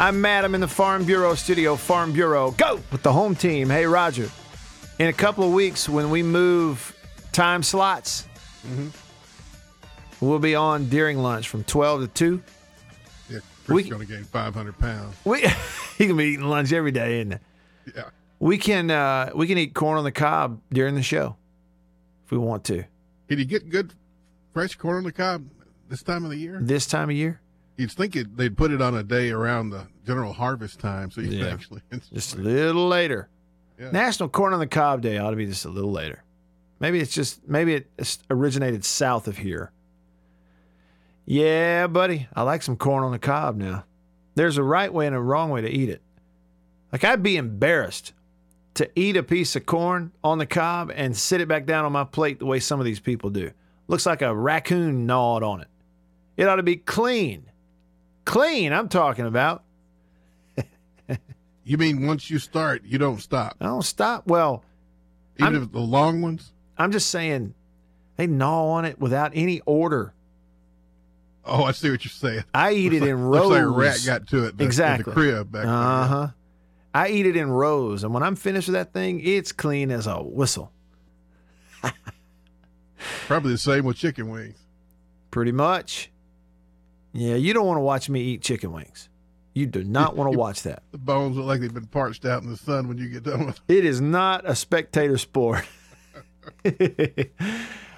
I'm Matt. I'm in the Farm Bureau studio. Farm Bureau, go with the home team. Hey, Roger. In a couple of weeks, when we move time slots, we'll be on during lunch from 12 to 2. Yeah, Chris going to gain 500 pounds. We, he can be eating lunch every day, isn't it? Yeah. We can uh, we can eat corn on the cob during the show if we want to. Can you get good fresh corn on the cob this time of the year? This time of year, You'd think it, they'd put it on a day around the general harvest time, so you Yeah. could actually. just a little later. Yeah. National Corn on the Cob Day ought to be just a little later. Maybe it's just maybe it originated south of here. Yeah, buddy, I like some corn on the cob now. There's a right way and a wrong way to eat it. Like I'd be embarrassed to eat a piece of corn on the cob and sit it back down on my plate the way some of these people do. Looks like a raccoon gnawed on it. It ought to be clean. Clean, I'm talking about. You mean once you start, you don't stop? I don't stop. Well, Even I'm- if the long ones? I'm just saying they gnaw on it without any order. Oh, I see what you're saying. I eat it Looks in rows. Like a rat got to it the, exactly. in the crib back Uh huh. I eat it in rows, and when I'm finished with that thing, it's clean as a whistle. Probably the same with chicken wings. Pretty much. Yeah, you don't want to watch me eat chicken wings. You do not want to watch that. The bones look like they've been parched out in the sun when you get done with it. It is not a spectator sport.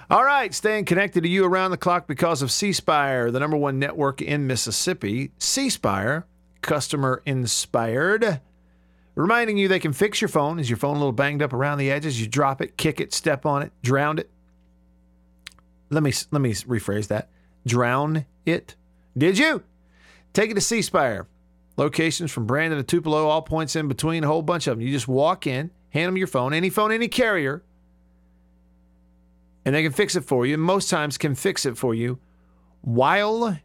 All right, staying connected to you around the clock because of C Spire, the number one network in Mississippi. C Spire, customer inspired. Reminding you they can fix your phone. Is your phone a little banged up around the edges? You drop it, kick it, step on it, drown it. Let me let me rephrase that. Drown it. Did you? Take it to C Spire. Locations from Brandon to Tupelo, all points in between, a whole bunch of them. You just walk in, hand them your phone, any phone, any carrier, and they can fix it for you. And Most times can fix it for you while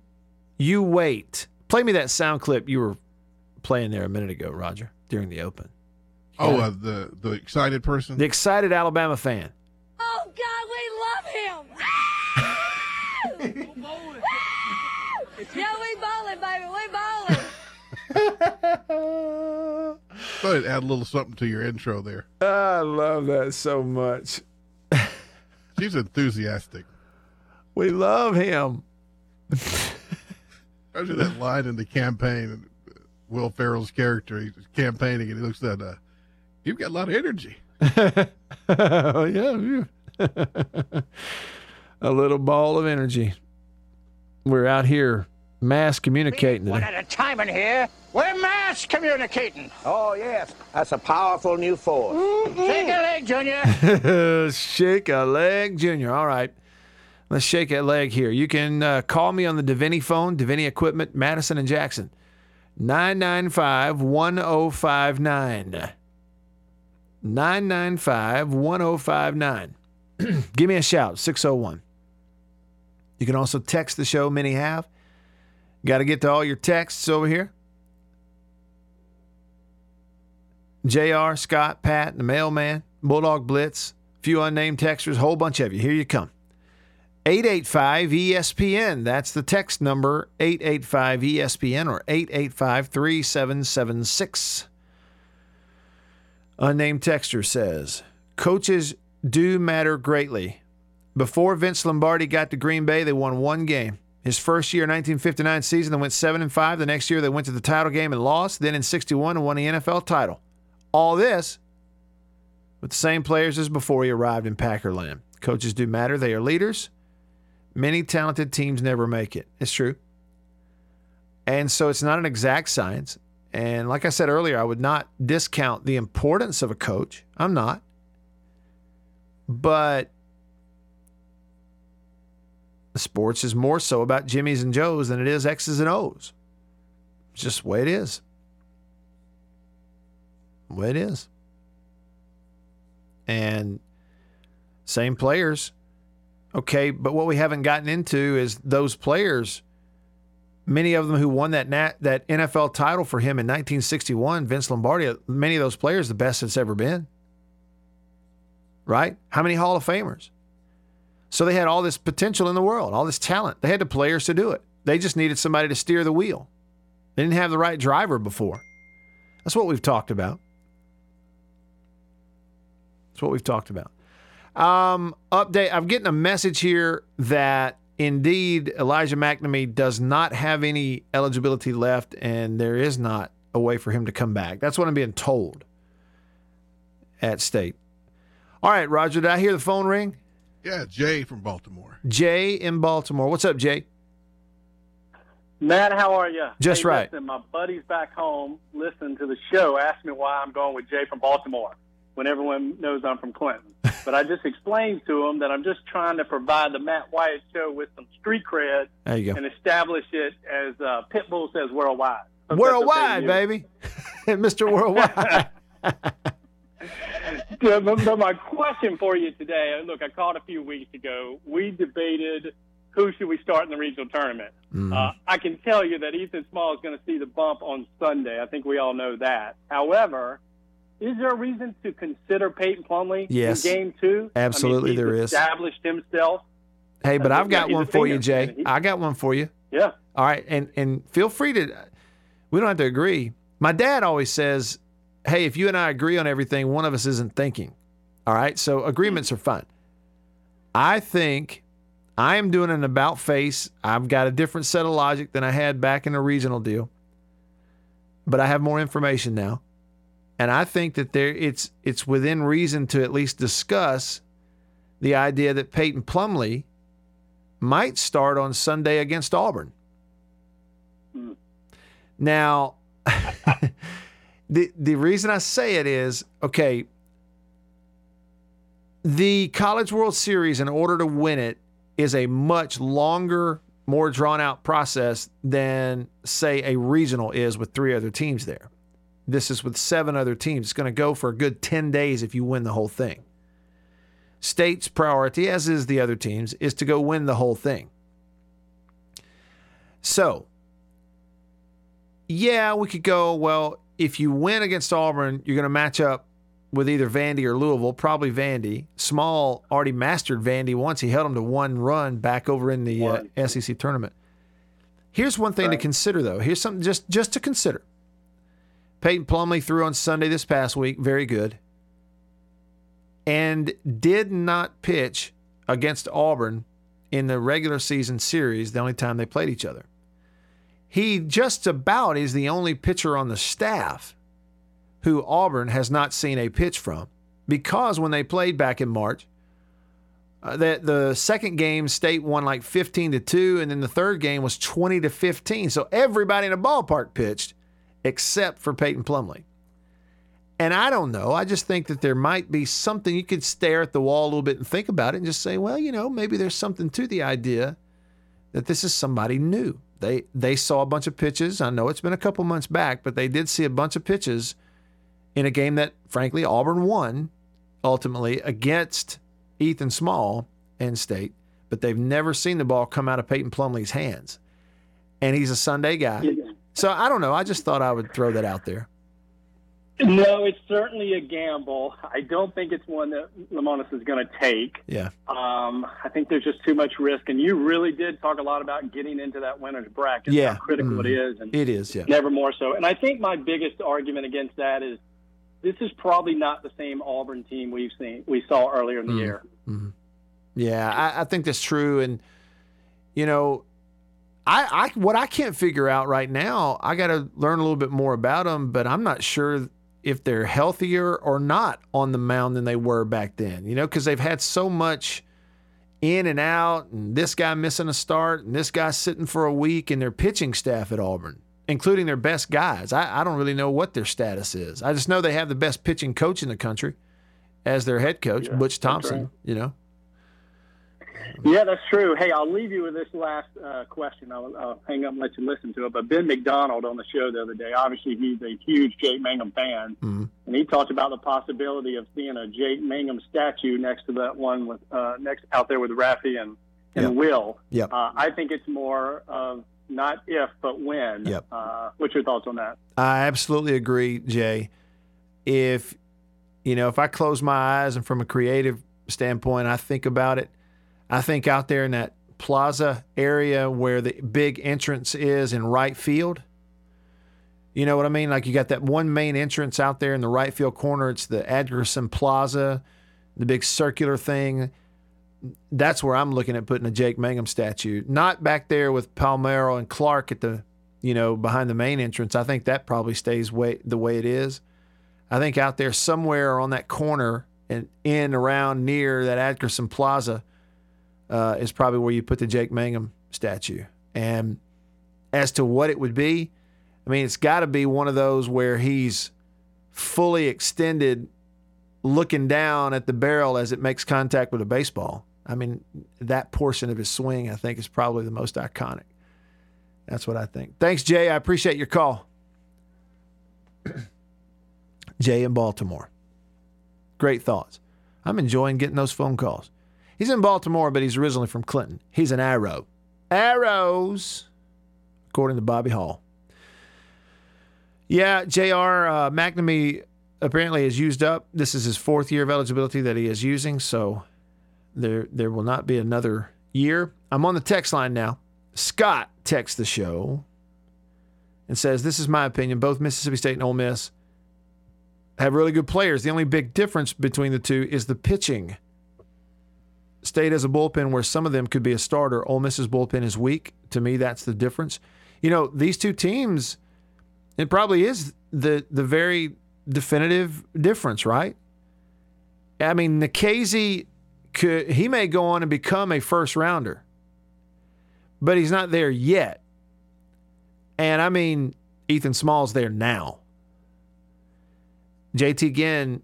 you wait. Play me that sound clip you were playing there a minute ago, Roger, during the open. Oh, uh, the the excited person. The excited Alabama fan. Oh, God, we love him. yeah, we balling, baby. We balling. Thought it'd add a little something to your intro there. I love that so much. She's enthusiastic. We love him. Imagine that line in the campaign. Will Ferrell's character, he's campaigning, and he looks at, uh, "You've got a lot of energy." yeah, yeah. a little ball of energy. We're out here mass communicating One at a time in here. We're mass communicating. Oh, yes. That's a powerful new force. Shake a leg, Junior. shake a leg, Junior. All right. Let's shake a leg here. You can uh, call me on the Davini phone, Davini Equipment, Madison and Jackson. 995 1059. 995 1059. Give me a shout, 601. You can also text the show, many have. Got to get to all your texts over here. JR, Scott, Pat, the mailman, Bulldog Blitz, a few unnamed texters, whole bunch of you. Here you come. 885 ESPN. That's the text number 885 ESPN or 885 3776. Unnamed texter says Coaches do matter greatly. Before Vince Lombardi got to Green Bay, they won one game. His first year, 1959 season, they went seven and five. The next year, they went to the title game and lost. Then in 61, won the NFL title. All this with the same players as before he arrived in Packerland. Coaches do matter. They are leaders. Many talented teams never make it. It's true. And so it's not an exact science. And like I said earlier, I would not discount the importance of a coach. I'm not. But sports is more so about Jimmys and Joes than it is X's and O's. It's just the way it is. The way it is. And same players. Okay, but what we haven't gotten into is those players, many of them who won that nat, that NFL title for him in 1961, Vince Lombardi, many of those players the best it's ever been. Right? How many Hall of Famers? So they had all this potential in the world, all this talent. They had the players to do it. They just needed somebody to steer the wheel. They didn't have the right driver before. That's what we've talked about. That's what we've talked about. Um, update. I'm getting a message here that indeed Elijah MacNamee does not have any eligibility left, and there is not a way for him to come back. That's what I'm being told at state. All right, Roger. Did I hear the phone ring? Yeah, Jay from Baltimore. Jay in Baltimore. What's up, Jay? Matt, how are you? Just hey, right. Listen, my buddies back home listening to the show asked me why I'm going with Jay from Baltimore when everyone knows I'm from Clinton. but I just explained to them that I'm just trying to provide the Matt Wyatt show with some street cred There you go. and establish it as uh, Pitbull says worldwide. Hope Worldwide, okay baby. Mr. Worldwide. Yeah, but, but my question for you today, look, I called a few weeks ago. We debated who should we start in the regional tournament. Mm-hmm. Uh, I can tell you that Ethan Small is going to see the bump on Sunday. I think we all know that. However, is there a reason to consider Peyton Plumlee Yes. in game two? Absolutely I mean, he's there is. Established himself. hey, but I've got one for you, Jay. he- I got one for you. Yeah. All right, and and feel free to. We don't have to agree. My dad always says, "Hey, if you and I agree on everything, one of us isn't thinking." All right, so agreements are fine. I think I am doing an about face. I've got a different set of logic than I had back in the regional deal, but I have more information now, and I think that there it's it's within reason to at least discuss the idea that Peyton Plumlee might start on Sunday against Auburn. Hmm. Now, the the reason I say it is okay. The College World Series, in order to win it, is a much longer, more drawn out process than say a regional is with three other teams there. This is with seven other teams. It's going to go for a good ten days if you win the whole thing. State's priority, as is the other teams, is to go win the whole thing. So, yeah, we could go, well, if you win against Auburn, you're going to match up with either Vandy or Louisville, probably Vandy. Small already mastered Vandy once. He held them to one run back over in the uh, SEC tournament. Here's one thing to consider, though. Here's something just, just to consider. Peyton Plumlee threw on Sunday this past week, very good, and did not pitch against Auburn in the regular season series, the only time they played each other. He just about is the only pitcher on the staff who Auburn has not seen a pitch from because when they played back in March, uh, the, the second game, State won like 15 to 2, and then the third game was 20 to 15. So everybody in the ballpark pitched except for Peyton Plumlee. And I don't know. I just think that there might be something you could stare at the wall a little bit and think about it and just say, well, you know, maybe there's something to the idea that this is somebody new. They they saw a bunch of pitches. I know it's been a couple months back, but they did see a bunch of pitches in a game that frankly Auburn won ultimately against Ethan Small and State, but they've never seen the ball come out of Peyton Plumlee's hands. And he's a Sunday guy. So I don't know. I just thought I would throw that out there. No, it's certainly a gamble. I don't think it's one that Lemonis is going to take. Yeah. Um, I think there's just too much risk, and you really did talk a lot about getting into that winner's bracket. Yeah. how critical it Mhm. is, and It is, yeah. never more so. And I think my biggest argument against that is this is probably not the same Auburn team we've seen we saw earlier in the Mm. year. Yeah, I, I think that's true. And, you know, I, I what I can't figure out right now, I got to learn a little bit more about them, but I'm not sure if they're healthier or not on the mound than they were back then. You know, because they've had so much in and out, and this guy missing a start, and this guy sitting for a week, and their pitching staff at Auburn, including their best guys. I, I don't really know what their status is. I just know they have the best pitching coach in the country as their head coach, Butch Thompson. right. You know. Yeah, that's true. Hey, I'll leave you with this last uh, question. I'll, I'll hang up and let you listen to it. But Ben McDonald on the show the other day, obviously he's a huge Jake Mangum fan, Mhm. and he talked about the possibility of seeing a Jake Mangum statue next to that one with uh, next out there with Raffy and and Yep. Will. Yep. Uh, I think it's more of not if but when. Yep. Uh, what's your thoughts on that? I absolutely agree, Jay. If you know, if I close my eyes and from a creative standpoint, I think about it. I think out there in that plaza area where the big entrance is in right field. You know what I mean? Like you got that one main entrance out there in the right field corner. It's the Adkerson Plaza, the big circular thing. That's where I'm looking at putting a Jake Mangum statue. Not back there with Palmeiro and Clark at the, you know, behind the main entrance. I think that probably stays way the way it is. I think out there somewhere on that corner and in around near that Adkerson Plaza uh, is probably where you put the Jake Mangum statue. And as to what it would be, I mean, it's got to be one of those where he's fully extended, looking down at the barrel as it makes contact with a baseball. I mean, that portion of his swing, I think, is probably the most iconic. That's what I think. Thanks, Jay. I appreciate your call. Jay in Baltimore. Great thoughts. I'm enjoying getting those phone calls. He's in Baltimore, but he's originally from Clinton. He's an arrow. Arrows, according to Bobby Hall. Yeah, J.R. Uh, MacNamee apparently is used up. This is his fourth year of eligibility that he is using, so there there will not be another year. I'm on the text line now. Scott texts the show and says, "This is my opinion. Both Mississippi State and Ole Miss have really good players. The only big difference between the two is the pitching. State has a bullpen where some of them could be a starter. Ole Miss's bullpen is weak. To me, that's the difference. You know, these two teams, it probably is the the very definitive difference, right? I mean, Nikhazy could he may go on and become a first rounder, but he's not there yet. And I mean, Ethan Small's there now. JT Ginn,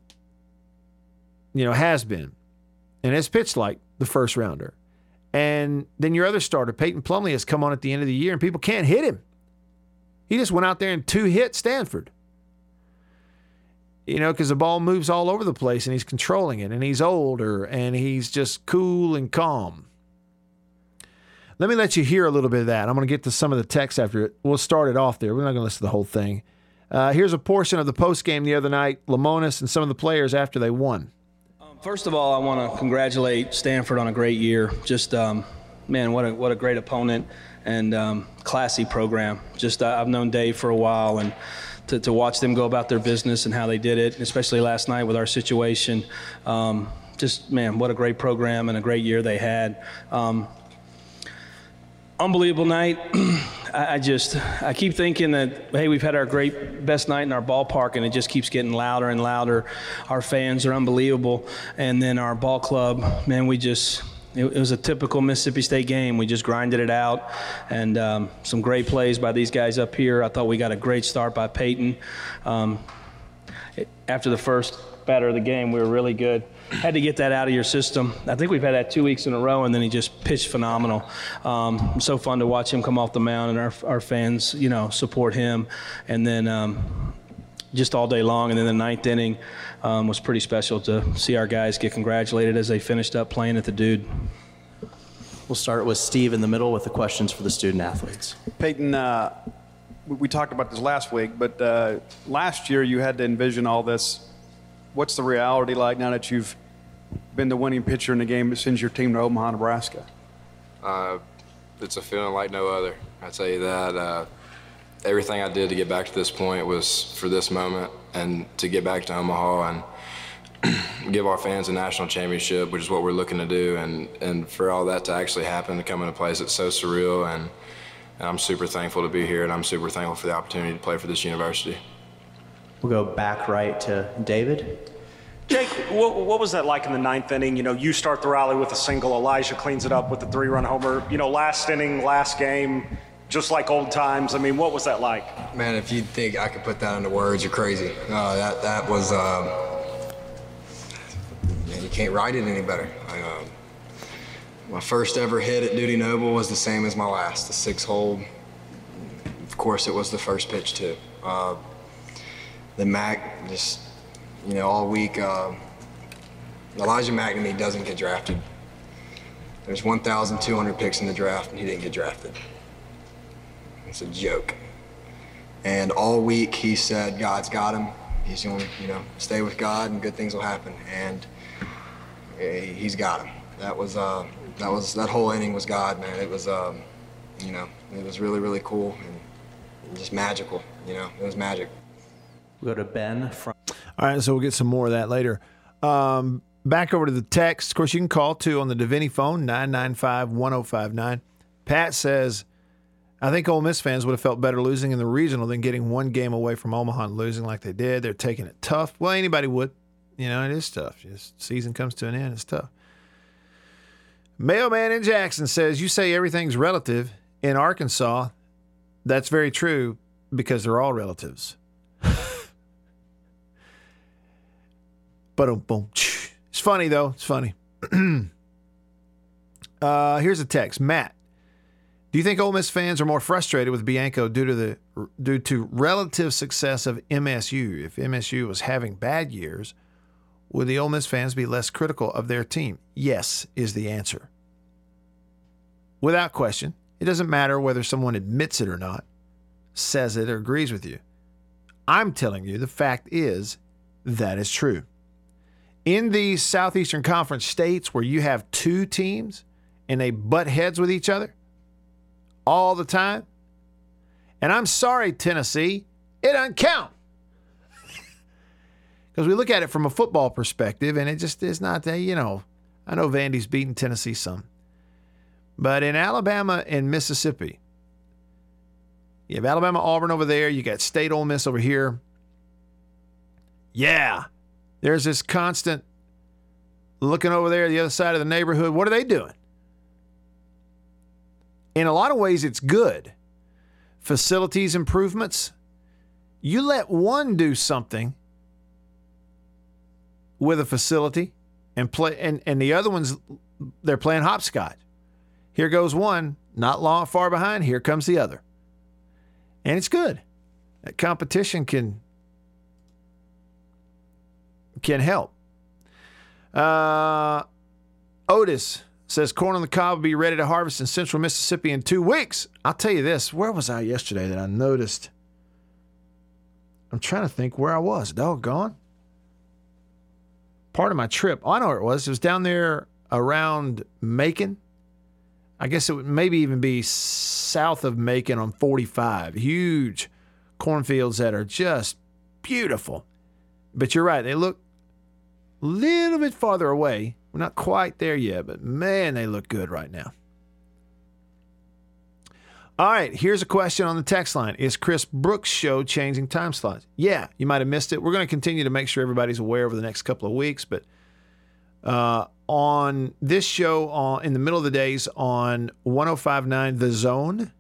you know, has been and has pitched like the first rounder. And then your other starter, Peyton Plumlee, has come on at the end of the year and people can't hit him. He just went out there and two hit Stanford. You know, because the ball moves all over the place and he's controlling it and he's older and he's just cool and calm. Let me let you hear a little bit of that. I'm going to get to some of the text after it. We'll start it off there. We're not going to listen to the whole thing. Uh, here's a portion of the post game the other night. Lemonis and some of the players after they won. First of all, I want to congratulate Stanford on a great year. Just, um, man, what a, what a great opponent and um, classy program. Just, uh, I've known Dave for a while, and to, to watch them go about their business and how they did it, especially last night with our situation, um, just, man, what a great program and a great year they had. Um, unbelievable night. I, just, I keep thinking that, hey, we've had our great, best night in our ballpark, and it just keeps getting louder and louder. Our fans are unbelievable. And then our ball club, man, we just, it, was a typical Mississippi State game. We just grinded it out, and um, some great plays by these guys up here. I thought we got a great start by Peyton. Um, after the first batter of the game, we were really good. Had to get that out of your system. I think we've had that two weeks in a row, and then he just pitched phenomenal. Um, so fun to watch him come off the mound, and our, our fans, you know, support him. And then um, just all day long. And then the ninth inning um, was pretty special to see our guys get congratulated as they finished up playing at the dude. We'll start with Steve in the middle with the questions for the student athletes. Peyton, uh, we, we talked about this last week, but uh, last year you had to envision all this. What's the reality like now that you've been the winning pitcher in the game that sends your team to Omaha, Nebraska? Uh, it's a feeling like no other. I tell you that. Uh, everything I did to get back to this point was for this moment and to get back to Omaha and give our fans a national championship, which is what we're looking to do. And, and for all that to actually happen, to come into place, it's so surreal. And and I'm super thankful to be here, and I'm super thankful for the opportunity to play for this university. We'll go back right to David. Jake, what, what was that like in the ninth inning? You know, you start the rally with a single, Elijah cleans it up with a three run homer. You know, last inning, last game, just like old times. I mean, what was that like? Man, if you think I could put that into words, you're crazy. Uh, that that was, uh, man, you can't write it any better. I, uh, my first ever hit at Dudy Noble was the same as my last, the six hole. Of course, it was the first pitch too. Uh, the Mac just, you know, all week. Uh, Elijah MacNamee doesn't get drafted. There's 1,200 picks in the draft, and he didn't get drafted. It's a joke. And all week he said, God's got him. He's going to, you know, stay with God, and good things will happen. And eh, he's got him. That was, uh, that was, that whole inning was God, man. It was, um, you know, it was really, really cool and just magical. You know, it was magic. We'll go to Ben from. All right, so we'll get some more of that later. Um, back over to the text. Of course, you can call too on the Davini phone, 995 1059. Pat says, I think Ole Miss fans would have felt better losing in the regional than getting one game away from Omaha and losing like they did. They're taking it tough. Well, anybody would. You know, it is tough. Just season comes to an end. It's tough. Mailman in Jackson says, You say everything's relative. In Arkansas, that's very true because they're all relatives. But boom, it's funny though. It's funny. uh, here's a text, Matt. Do you think Ole Miss fans are more frustrated with Bianco due to the due to relative success of MSU? If MSU was having bad years, would the Ole Miss fans be less critical of their team? Yes, is the answer. Without question, it doesn't matter whether someone admits it or not, says it or agrees with you. I'm telling you, the fact is that is true in these Southeastern Conference states where you have two teams and they butt heads with each other all the time, and I'm sorry, Tennessee, it doesn't count. Because we look at it from a football perspective, and it just is not that, you know, I know Vandy's beating Tennessee some. But in Alabama and Mississippi, you have Alabama Auburn over there, you got State Ole Miss over here. Yeah, there's this constant looking over there the other side of the neighborhood. What are they doing? In a lot of ways, it's good. Facilities improvements. You let one do something with a facility and play and, and the other ones they're playing hopscotch. Here goes one, not long far behind, here comes the other. And it's good. That competition can can help. Uh, Otis says corn on the cob will be ready to harvest in central Mississippi in two weeks. I'll tell you this. Where was I yesterday that I noticed? I'm trying to think where I was. Doggone. Part of my trip. Oh, I know where it was. It was down there around Macon. I guess it would maybe even be south of Macon on 45. Huge cornfields that are just beautiful. But you're right. They look little bit farther away. We're not quite there yet, but man, they look good right now. All right, here's a question on the text line. Is Chris Brooks' show changing time slots? Yeah, you might have missed it. We're going to continue to make sure everybody's aware over the next couple of weeks, but uh, on this show on in the middle of the days on 1059 The Zone,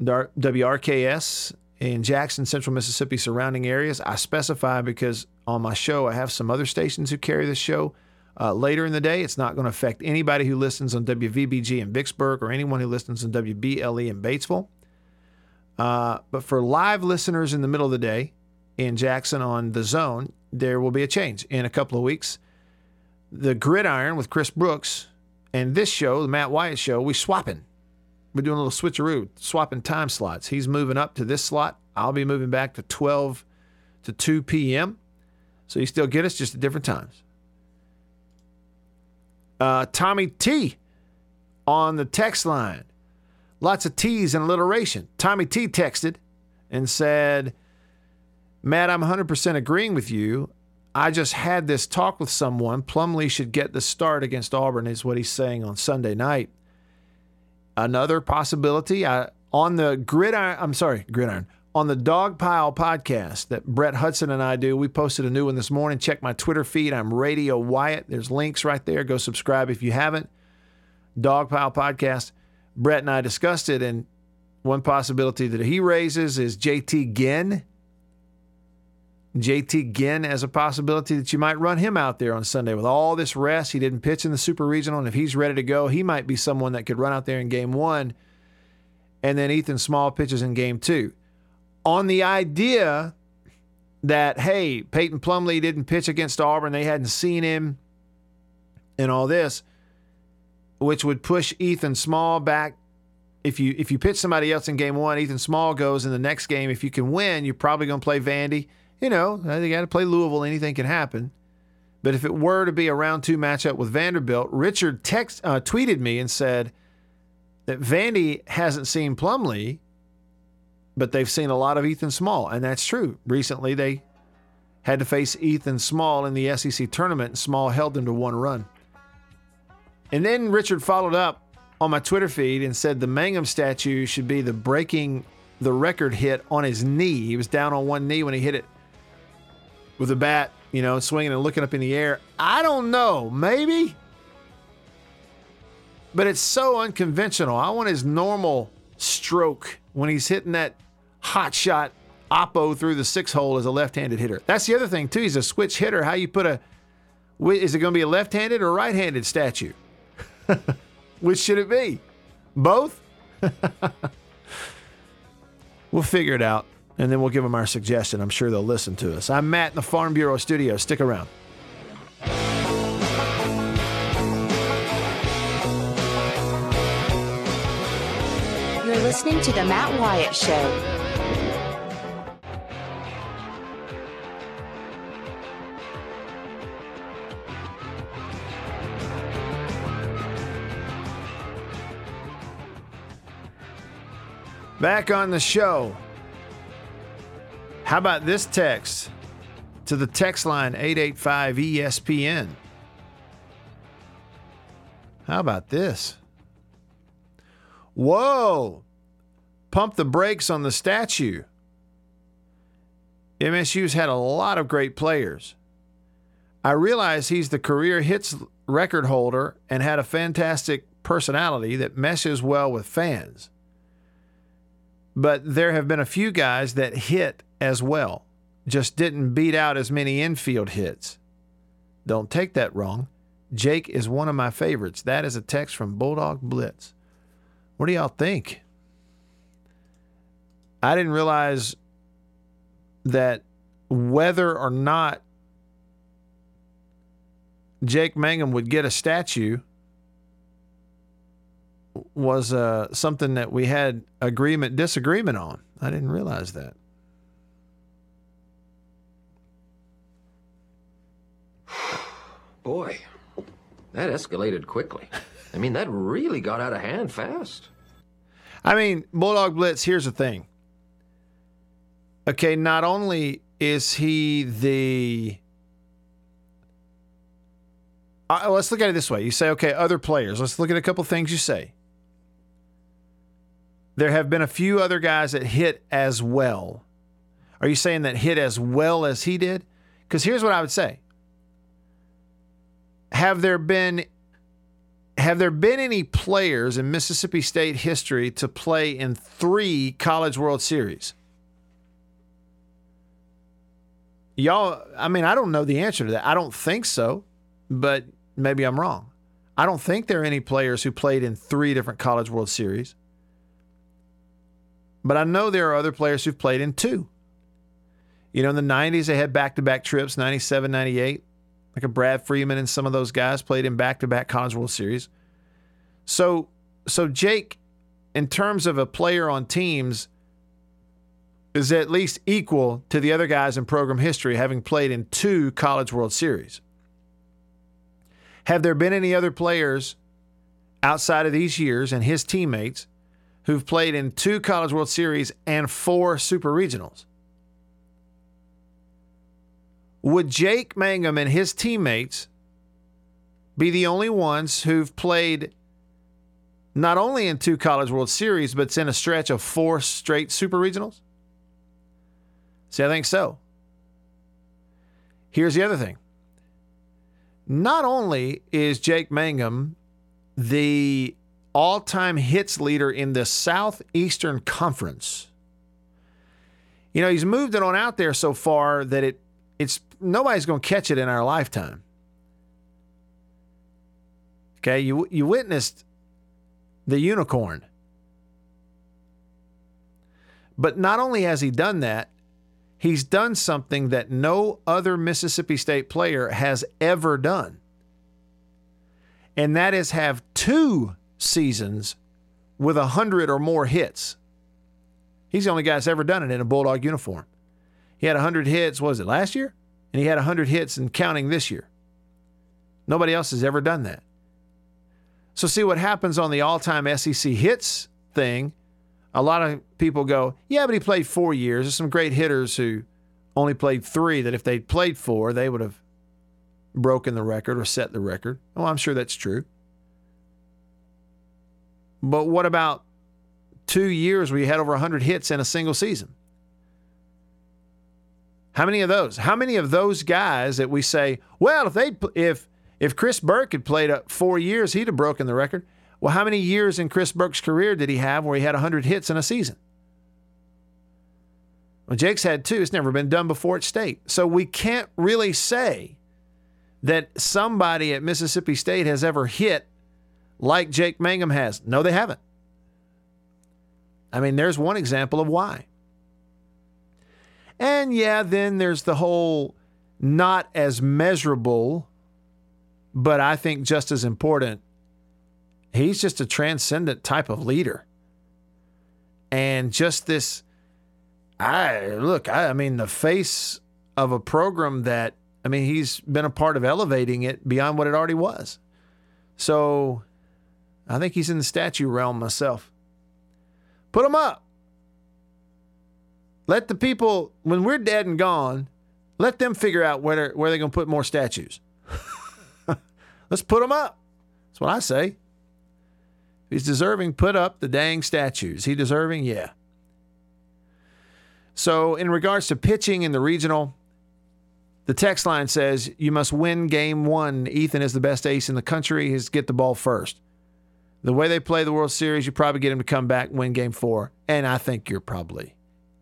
WRKS in Jackson, Central Mississippi, surrounding areas. I specify because on my show I have some other stations who carry this show. Uh, later in the day, it's not going to affect anybody who listens on WVBG in Vicksburg or anyone who listens on WBLE in Batesville. Uh, but for live listeners in the middle of the day in Jackson on the zone, there will be a change in a couple of weeks. The Gridiron with Chris Brooks and this show, the Matt Wyatt show, we swapping. We're doing a little switcheroo, swapping time slots. He's moving up to this slot. I'll be moving back to 12 to 2 p.m. So you still get us just at different times. Uh, Tommy T on the text line. Lots of T's and alliteration. Tommy T texted and said, Matt, I'm 100% agreeing with you. I just had this talk with someone. Plumlee should get the start against Auburn, is what he's saying on Sunday night. Another possibility, I, on the gridiron. I'm sorry, gridiron. On the Dog Pile podcast that Brett Hudson and I do, we posted a new one this morning. Check my Twitter feed. I'm Radio Wyatt. There's links right there. Go subscribe if you haven't. Dog Pile podcast. Brett and I discussed it, and one possibility that he raises is JT Ginn. JT Ginn as a possibility that you might run him out there on Sunday with all this rest. He didn't pitch in the Super Regional, and if he's ready to go, he might be someone that could run out there in game one, and then Ethan Small pitches in game two. On the idea that, hey, Peyton Plumlee didn't pitch against Auburn, they hadn't seen him, and all this, which would push Ethan Small back if you if you pitch somebody else in game one, Ethan Small goes in the next game. If you can win, you're probably going to play Vandy. You know, they got to play Louisville. Anything can happen. But if it were to be a round two matchup with Vanderbilt, Richard text uh, tweeted me and said that Vandy hasn't seen Plumlee, but they've seen a lot of Ethan Small, and that's true. Recently, they had to face Ethan Small in the SEC tournament, and Small held them to one run. And then Richard followed up on my Twitter feed and said the Mangum statue should be the breaking the record hit on his knee. He was down on one knee when he hit it with a bat, you know, swinging and looking up in the air. I don't know, maybe. But it's so unconventional. I want his normal stroke when he's hitting that hot shot oppo through the six hole as a left-handed hitter. That's the other thing too. He's a switch hitter. How you put a is it going to be a left-handed or right-handed statue? Which should it be? Both? we'll figure it out and then we'll give them our suggestion. I'm sure they'll listen to us. I'm Matt in the Farm Bureau studio. Stick around. You're listening to The Matt Wyatt Show. Back on the show. How about this text to the text line 885 ESPN? How about this? Whoa! Pump the brakes on the statue. MSU's had a lot of great players. I realize he's the career hits record holder and had a fantastic personality that meshes well with fans but there have been a few guys that hit as well, just didn't beat out as many infield hits. Don't take that wrong. Jake is one of my favorites. That is a text from Bulldog Blitz. What do y'all think? I didn't realize that whether or not Jake Mangum would get a statue was uh, something that we had agreement disagreement on. I didn't realize that. Boy, that escalated quickly. I mean, that really got out of hand fast. I mean, Bulldog Blitz, here's the thing. Okay, not only is he the. Uh, let's look at it this way. You say, okay, other players. Let's look at a couple things you say. There have been a few other guys that hit as well. Are you saying that hit as well as he did? Because here's what I would say. Have there been have there been any players in Mississippi State history to play in three College World Series? Y'all, I mean, I don't know the answer to that. I don't think so, but maybe I'm wrong. I don't think there are any players who played in three different College World Series. But I know there are other players who've played in two. You know, in the 90s, they had back to back trips, 97, 98. Like a Brad Freeman and some of those guys played in back to back College World Series. So, so Jake, in terms of a player on teams, is at least equal to the other guys in program history, having played in two College World Series. Have there been any other players outside of these years and his teammates who've played in two College World Series and four Super Regionals. Would Jake Mangum and his teammates be the only ones who've played not only in two College World Series, but in a stretch of four straight Super Regionals? See, I think so. Here's the other thing. Not only is Jake Mangum the all time hits leader in the Southeastern Conference, you know, he's moved it on out there so far that it it's nobody's going to catch it in our lifetime. Okay, you you witnessed the unicorn. But not only has he done that, he's done something that no other Mississippi State player has ever done. And that is have two seasons with a hundred or more hits. He's the only guy that's ever done it in a Bulldog uniform. He had 100 hits, was it, last year? And he had 100 hits and counting this year. Nobody else has ever done that. So, see what happens on the all time SEC hits thing. A lot of people go, yeah, but he played four years. There's some great hitters who only played three that if they'd played four, they would have broken the record or set the record. Well, I'm sure that's true. But what about two years where you had over 100 hits in a single season? How many of those? How many of those guys that we say, well, if they if if Chris Burke had played uh, four years, he'd have broken the record. Well, how many years in Chris Burke's career did he have where he had 100 hits in a season? Well, Jake's had two. It's never been done before at state. So we can't really say that somebody at Mississippi State has ever hit like Jake Mangum has. No, they haven't. I mean, there's one example of why. And yeah, then there's the whole not as measurable, but I think just as important. He's just a transcendent type of leader. And just this, I look, I, I mean, the face of a program that, I mean, he's been a part of elevating it beyond what it already was. So I think he's in the statue realm myself. Put him up. Let the people, when we're dead and gone, let them figure out where, where they're going to put more statues. Let's put them up. That's what I say. If he's deserving, put up the dang statues. He deserving? Yeah. So, in regards to pitching in the regional, the text line says you must win game one. Ethan is the best ace in the country. He's get the ball first. The way they play the World Series, you probably get him to come back and win game four. And I think you're probably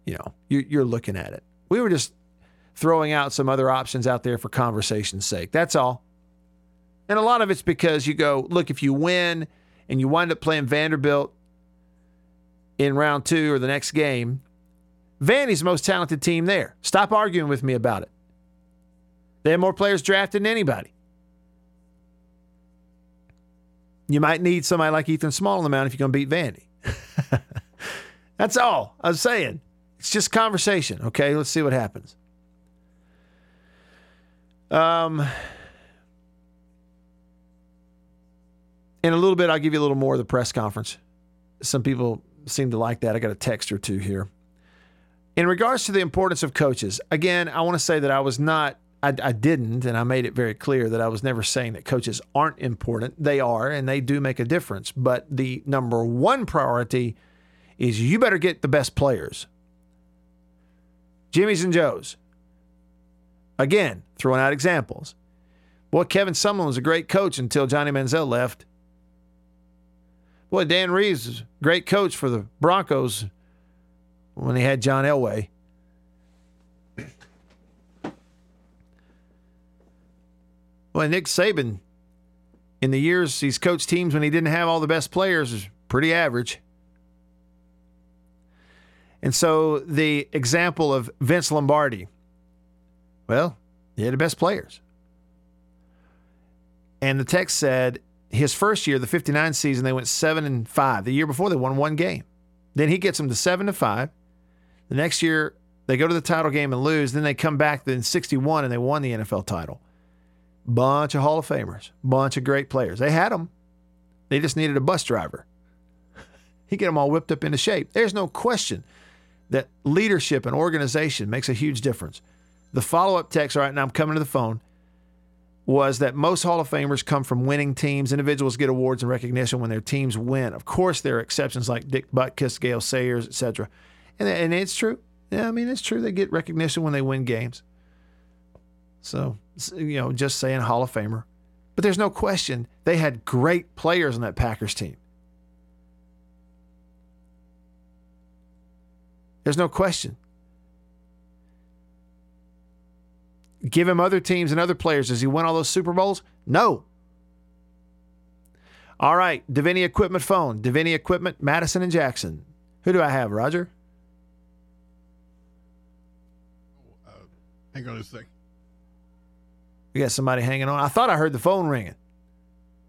you know, you're looking at it. We were just throwing out some other options out there for conversation's sake. That's all. And a lot of it's because you go, look, if you win and you wind up playing Vanderbilt in round two or the next game, Vandy's the most talented team there. Stop arguing with me about it. They have more players drafted than anybody. You might need somebody like Ethan Small on the mound if you're going to beat Vandy. That's all I was saying. It's just conversation, okay? Let's see what happens. Um, in a little bit, I'll give you a little more of the press conference. Some people seem to like that. I got a text or two here. In regards to the importance of coaches, again, I want to say that I was not, I, I, didn't, and I made it very clear that I was never saying that coaches aren't important. They are, and they do make a difference. But the number one priority is you better get the best players. Jimmy's and Joe's. Again, throwing out examples. Boy, Kevin Sumlin was a great coach until Johnny Manziel left. Boy, Dan Reeves was a great coach for the Broncos when he had John Elway. Boy, Nick Saban, in the years he's coached teams when he didn't have all the best players, is pretty average. And so the example of Vince Lombardi, well, he had the best players. And the text said his first year, the 59 season, they went 7 and 5. The year before, they won one game. Then he gets them to 7 to 5. The next year, they go to the title game and lose. Then they come back in 61 and they won the NFL title. Bunch of Hall of Famers, bunch of great players. They had them. They just needed a bus driver. he get them all whipped up into shape. There's no question that leadership and organization makes a huge difference. The follow up text, all right, now I'm coming to the phone. was that most Hall of Famers come from winning teams. Individuals get awards and recognition when their teams win. Of course, there are exceptions like Dick Butkus, Gale Sayers, etc. And, and it's true. Yeah, I mean, it's true. They get recognition when they win games. So, you know, just saying Hall of Famer. But there's no question they had great players on that Packers team. There's no question. Give him other teams and other players. Does he win all those Super Bowls? No. All right, Davini Equipment phone. Davini Equipment, Madison and Jackson. Who do I have, Roger? Hang on a second. You got somebody hanging on. I thought I heard the phone ringing.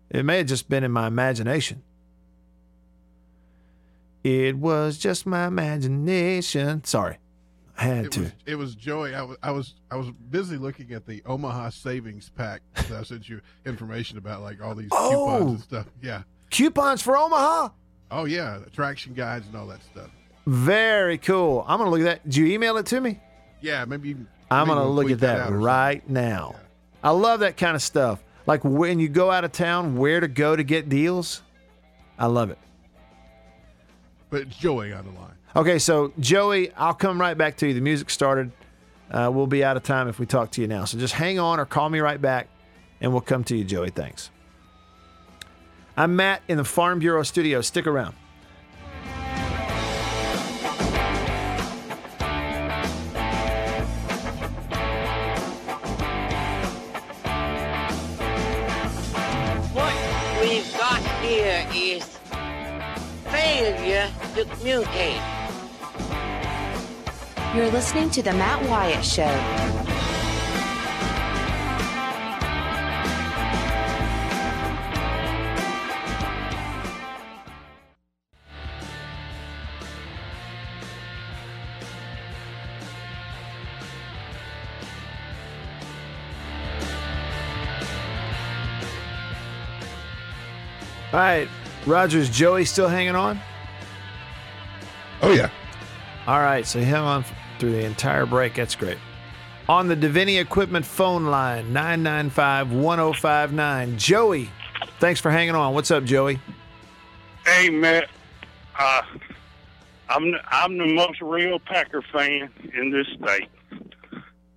It may have just been in my imagination. It was just my imagination. Sorry, I had It to. was, it was Joey. I was I was I was busy looking at the Omaha Savings Pack that I sent you information about, like all these oh! coupons Oh. and stuff. Yeah. Coupons for Omaha. Oh yeah, attraction guides and all that stuff. Very cool. I'm gonna look at that. Did you email it to me? Yeah, maybe. You, I'm maybe gonna look at that, or right now. I love that kind of stuff. Like when you go out of town, where to go to get deals. I love it. But it's Joey on the line. Okay, so Joey, I'll come right back to you. The music started. Uh, we'll be out of time if we talk to you now. So just hang on or call me right back, and we'll come to you, Joey. Thanks. I'm Matt in the Farm Bureau studio. Stick around. Here is failure to communicate. You're listening to The Matt Wyatt Show. All right, Rogers, Joey still hanging on? Oh yeah. All right, so hang on through the entire break. That's great. On the Davini Equipment phone line, 995 1059. Joey, thanks for hanging on. What's up, Joey? Hey, Matt. Uh, I'm I'm the most real Packer fan in this state.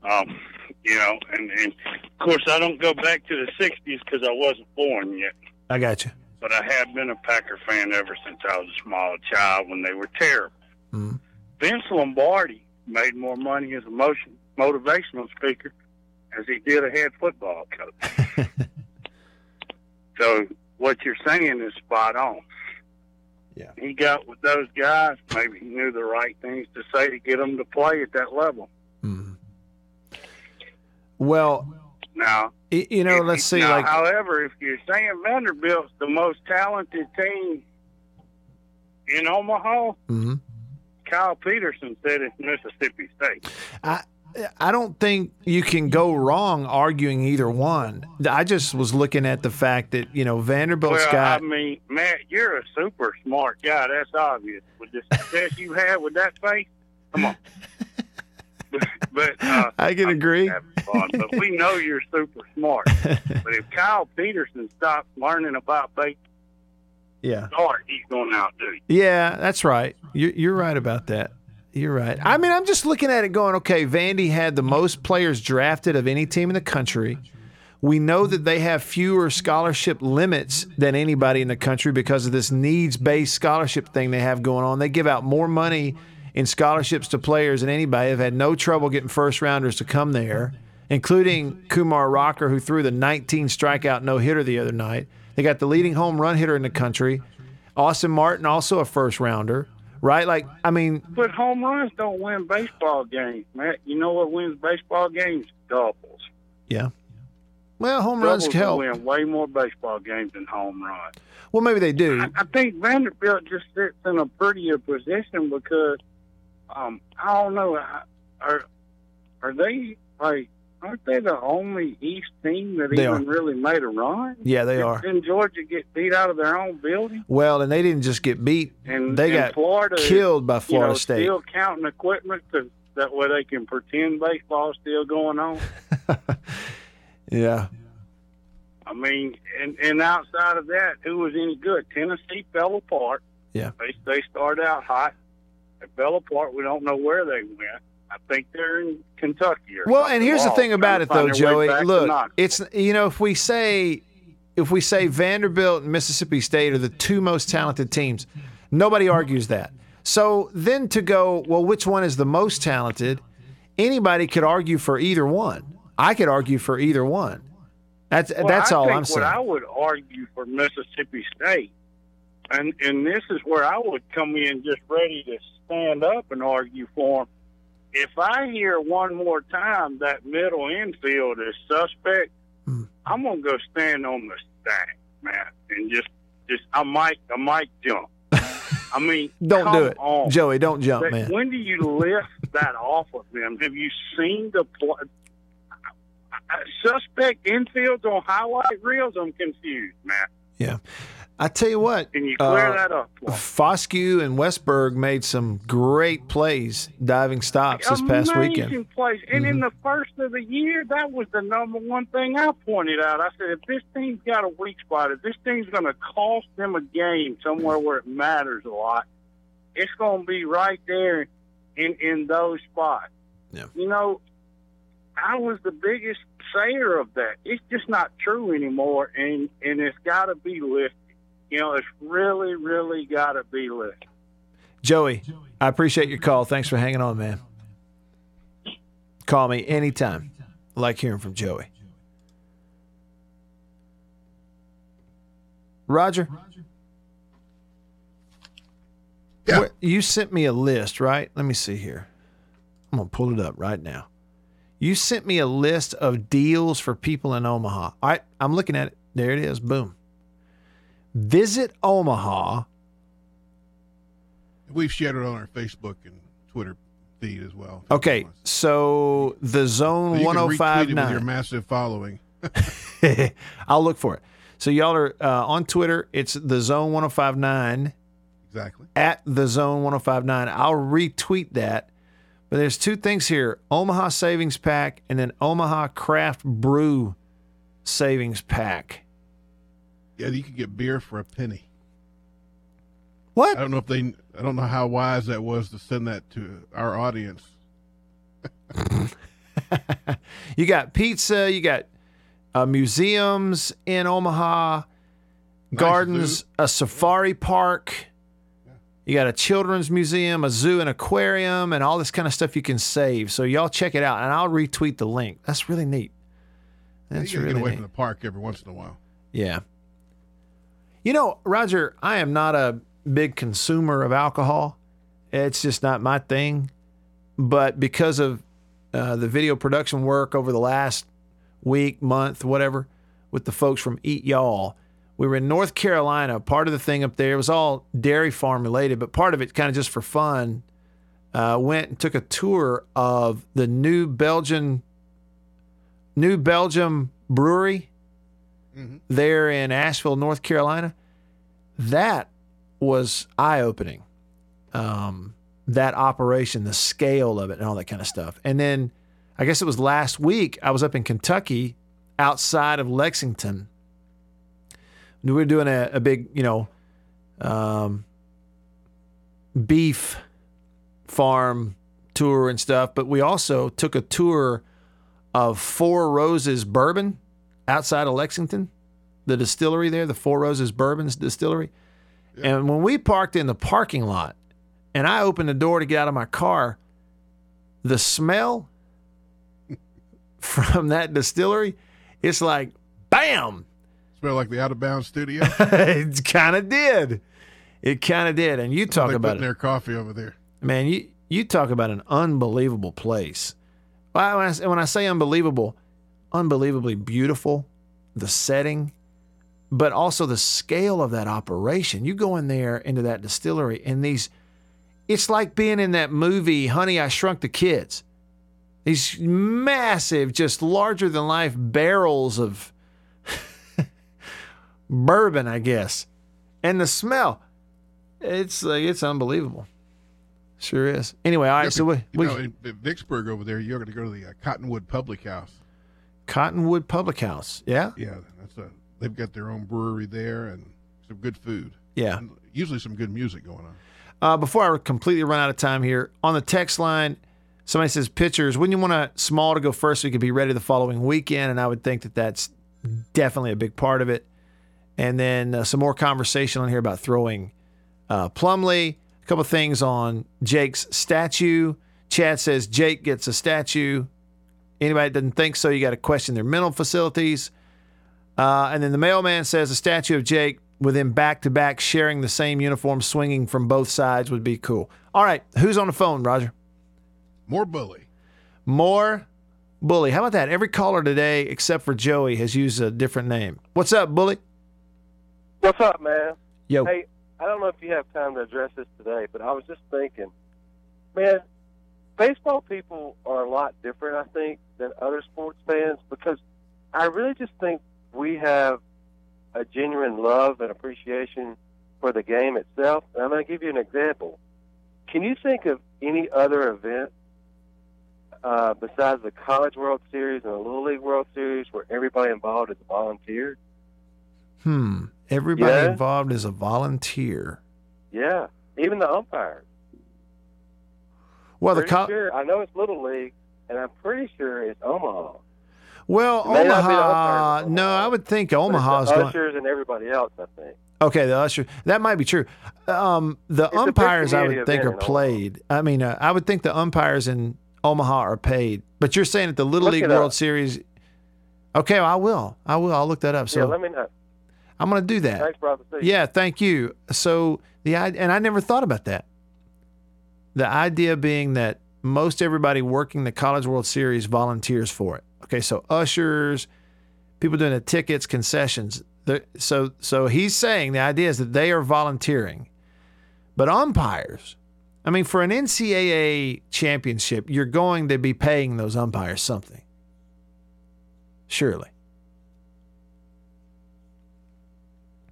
Um, you know, and, and of course I don't go back to the '60s because I wasn't born yet. I got you. But I have been a Packer fan ever since I was a small child when they were terrible. Hmm. Vince Lombardi made more money as a motion motivational speaker as he did a head football coach. so what you're saying is spot on. Yeah. He got with those guys. Maybe he knew the right things to say to get them to play at that level. Hmm. Well, Now, you know, let's see. now, Like, however, if you're saying Vanderbilt's the most talented team in Omaha, Mhm. Kyle Peterson said it's Mississippi State. I I don't think you can go wrong arguing either one. I just was looking at the fact that you know Vanderbilt's well, got I mean, Matt, you're a super smart guy. That's obvious. With the success you had with that face, come on. but uh, I can agree. fun, but we know you're super smart. but if Kyle Peterson stops learning about bait Yeah. he's going to outdo you. Yeah, that's right. You're, you're right about that. You're right. I mean, I'm just looking at it going, okay, Vandy had the most players drafted of any team in the country. We know that they have fewer scholarship limits than anybody in the country because of this needs based scholarship thing they have going on. They give out more money in scholarships to players and anybody. They've had no trouble getting first rounders to come there, including Kumar Rocker, who threw the 19 strikeout no hitter the other night. They got the leading home run hitter in the country. Austin Martin, also a first rounder, right? Like, I mean, But home runs don't win baseball games, Matt. You know what wins baseball games? Doubles. yeah. Well, home runs Doubles help. win way more baseball games than home runs. Well, maybe they do. I think Vanderbilt just sits in a prettier position because um, I don't know. Are are they like? Aren't they the only East team that They even are. really made a run? Yeah, they are. Didn't Georgia get beat out of their own building? Well, and they didn't just get beat; And they and got Florida killed by Florida you know, State. Still counting equipment to, that way they can pretend baseball's still going on. Yeah. I mean, and and outside of that, who was any good? Tennessee fell apart. Yeah. They they started out hot. They fell apart. We don't know where they went. I think they're in Kentucky. Or Well, and here's the thing about it, though, to find their way Joey. Look, it's you know if we say if we say Vanderbilt and Mississippi State are the two most talented teams, nobody argues that. So then to go, well, which one is the most talented? Anybody could argue for either one. I could argue for either one. That's Well, that's I all I'm saying. What I would argue for Mississippi State, and and this is where I would come in just ready to stand up and argue for them. If I hear one more time that middle infield is suspect, Hmm. I'm gonna go stand on the stack, man, and just just I might I might jump. I mean, Don't do it, on. Joey. Don't jump, That- man. When do you lift that off of them? Have you seen the pl- uh, suspect infields on highlight reels? I'm confused, man. Yeah. I tell you what, Can you clear uh, that up? Foscue and Westburg made some great plays, diving stops this past Amazing weekend. Mm-hmm. plays. And in the first of the year, that was the number one thing I pointed out. I said, if this team's got a weak spot, if this team's going to cost them a game somewhere where it matters a lot, it's going to be right there in in those spots. Yeah. You know, I was the biggest sayer of that. It's just not true anymore, and and it's got to be lifted. You know, it's really, really got to be lifted. Joey, I appreciate your call. Thanks for hanging on, man. Call me anytime. I like hearing from Joey. Roger. Where- you sent me a list, right? Let me see here. I'm going to pull it up right now. You sent me a list of deals for people in Omaha. All right, I'm looking at it. There it is. Boom. Visit Omaha. We've shared it on our Facebook and Twitter feed as well. Okay, so the zone you one can oh five retweet it with your massive following. I'll look for it. So y'all are uh, on Twitter. It's the zone one oh five nine Exactly. at the zone one oh five nine. I'll retweet that. But there's two things here: Omaha Savings Pack and then Omaha Craft Brew Savings Pack. Yeah, you could get beer for a penny. What? I don't know if they. I don't know how wise that was to send that to our audience. You got pizza. You got uh, museums in Omaha, gardens, a safari park. You got a children's museum, a zoo, an aquarium, and all this kind of stuff you can save. So y'all check it out, and I'll retweet the link. That's really neat. That's you really get away neat. from the park every once in a while. Yeah. You know, Roger, I am not a big consumer of alcohol. It's just not my thing. But because of uh, the video production work over the last week, month, whatever, with the folks from Eat Y'all, we were in North Carolina. Part of the thing up there was all dairy farm related, but part of it kind of just for fun. Uh, went and took a tour of the new Belgian, New Belgium Brewery there in Asheville, North Carolina, that was eye opening. Um, that operation, the scale of it, and all that kind of stuff. And then I guess it was last week, I was up in Kentucky outside of Lexington. We were doing a, a big, you know, um, beef farm tour and stuff, but we also took a tour of Four Roses Bourbon outside of Lexington, the distillery there, the Four Roses Bourbon's distillery. And when we parked in the parking lot and I opened the door to get out of my car, the smell from that distillery, it's like bam. Smell like the out of bounds studio. it kind of did. It kind of did. And you talk about it. their coffee over there. Man, you you talk about an unbelievable place. Well, When I, when I say unbelievable, unbelievably beautiful, the setting, but also the scale of that operation. You go in there into that distillery, and these, it's like being in that movie, Honey, I Shrunk the Kids. These massive, just larger than life barrels of bourbon, I guess, and the smell. It's like it's unbelievable. Sure is. Anyway, all right. Yeah, so we, we know, in, in Vicksburg over there, you're going to go to the uh, Cottonwood Public House. Cottonwood Public House. Yeah. Yeah, that's a they've got their own brewery there and some good food. Yeah. And usually some good music going on. Uh, before I completely run out of time here, on the text line, somebody says pitchers. Wouldn't you want a small to go first so you could be ready the following weekend? And I would think that that's definitely a big part of it. And then uh, some more conversation on here about throwing uh, Plumlee. A couple things on Jake's statue. Chad says Jake gets a statue. Anybody that doesn't think so, you got to question their mental facilities. Uh, and then the mailman says a statue of Jake with him back to back sharing the same uniform, swinging from both sides would be cool. All right, who's on the phone, Roger? More bully. More bully. How about that? Every caller today, except for Joey, has used a different name. What's up, bully? What's up, man? Yo. Hey, I don't know if you have time to address this today, but I was just thinking, man, baseball people are a lot different, I think, than other sports fans because I really just think we have a genuine love and appreciation for the game itself. And I'm going to give you an example. Can you think of any other event uh, besides the College World Series and the Little League World Series where everybody involved is a volunteer? Hmm. Everybody Yeah. involved is a volunteer. Yeah, even the umpires. Well, the Pretty co- sure, I know it's Little League, and I'm pretty sure it's Omaha. Well, may not be the Omaha. No, I would think Omaha's the going. ushers and everybody else, I think. Okay, the usher. That might be true. Um, the It's umpires, I would think, are played. I mean, uh, I would think the umpires in Omaha are paid. But you're saying at the Little Look League World up. Series. Okay, I will. I will. I'll look that up. So yeah, let me know. I'm going to do that. Thanks, brother. Yeah, thank you. So the and I never thought about that. The idea being that most everybody working the College World Series volunteers for it. Okay, so ushers, people doing the tickets, concessions. So so he's saying the idea is that they are volunteering, but umpires. I mean, for an NCAA championship, you're going to be paying those umpires something. Surely.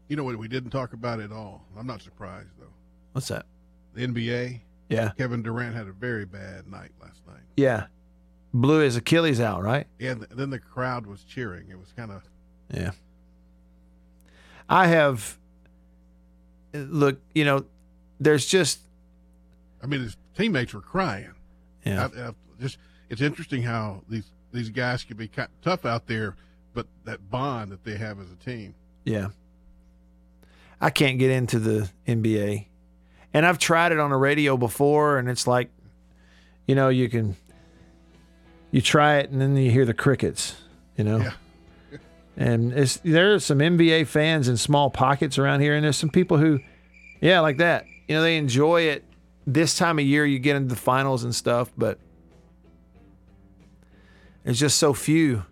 You know what? We didn't talk about it all. I'm not surprised though. What's that? The NBA. Yeah. Kevin Durant had a very bad night last night. Yeah. Blew his Achilles out, right? And then the crowd was cheering. It was kind of Yeah. I have look, you know, there's just I mean, his teammates were crying. Yeah. I, I just it's interesting how these these guys can be tough out there, but that bond that they have as a team. yeah. I can't get into the NBA. And I've tried it on the radio before and it's like you know, you can you try it and then you hear the crickets, you know. Yeah. And it's there are some NBA fans in small pockets around here, and there's some people who, yeah, like that. You know, they enjoy it. This time of year, you get into the finals and stuff, but there's just so few.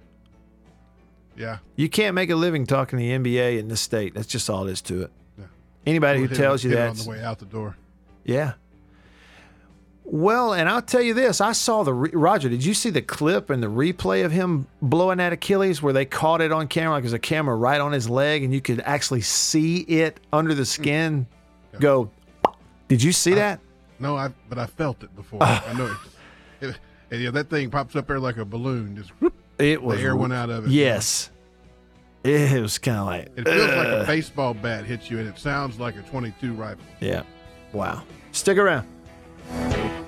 Yeah. You can't make a living talking the NBA in this state. That's just all there is to it. Yeah. Anybody who it- tells you it that, on the way out the door. yeah. Well, and I'll tell you this: I saw the re- Roger. Did you see the clip and the replay of him blowing that Achilles, where they caught it on camera? Like there's a camera right on his leg, and you could actually see it under the skin go. Did you see that? No, I but I felt it before. Ah. I know it, it, and yeah, that thing pops up there like a balloon. Just whoop, It was the air went out of it. Yes, it was kind of like It feels like a baseball bat hits you, and it sounds like a 22 rifle. Yeah. Wow. Stick around. Bye.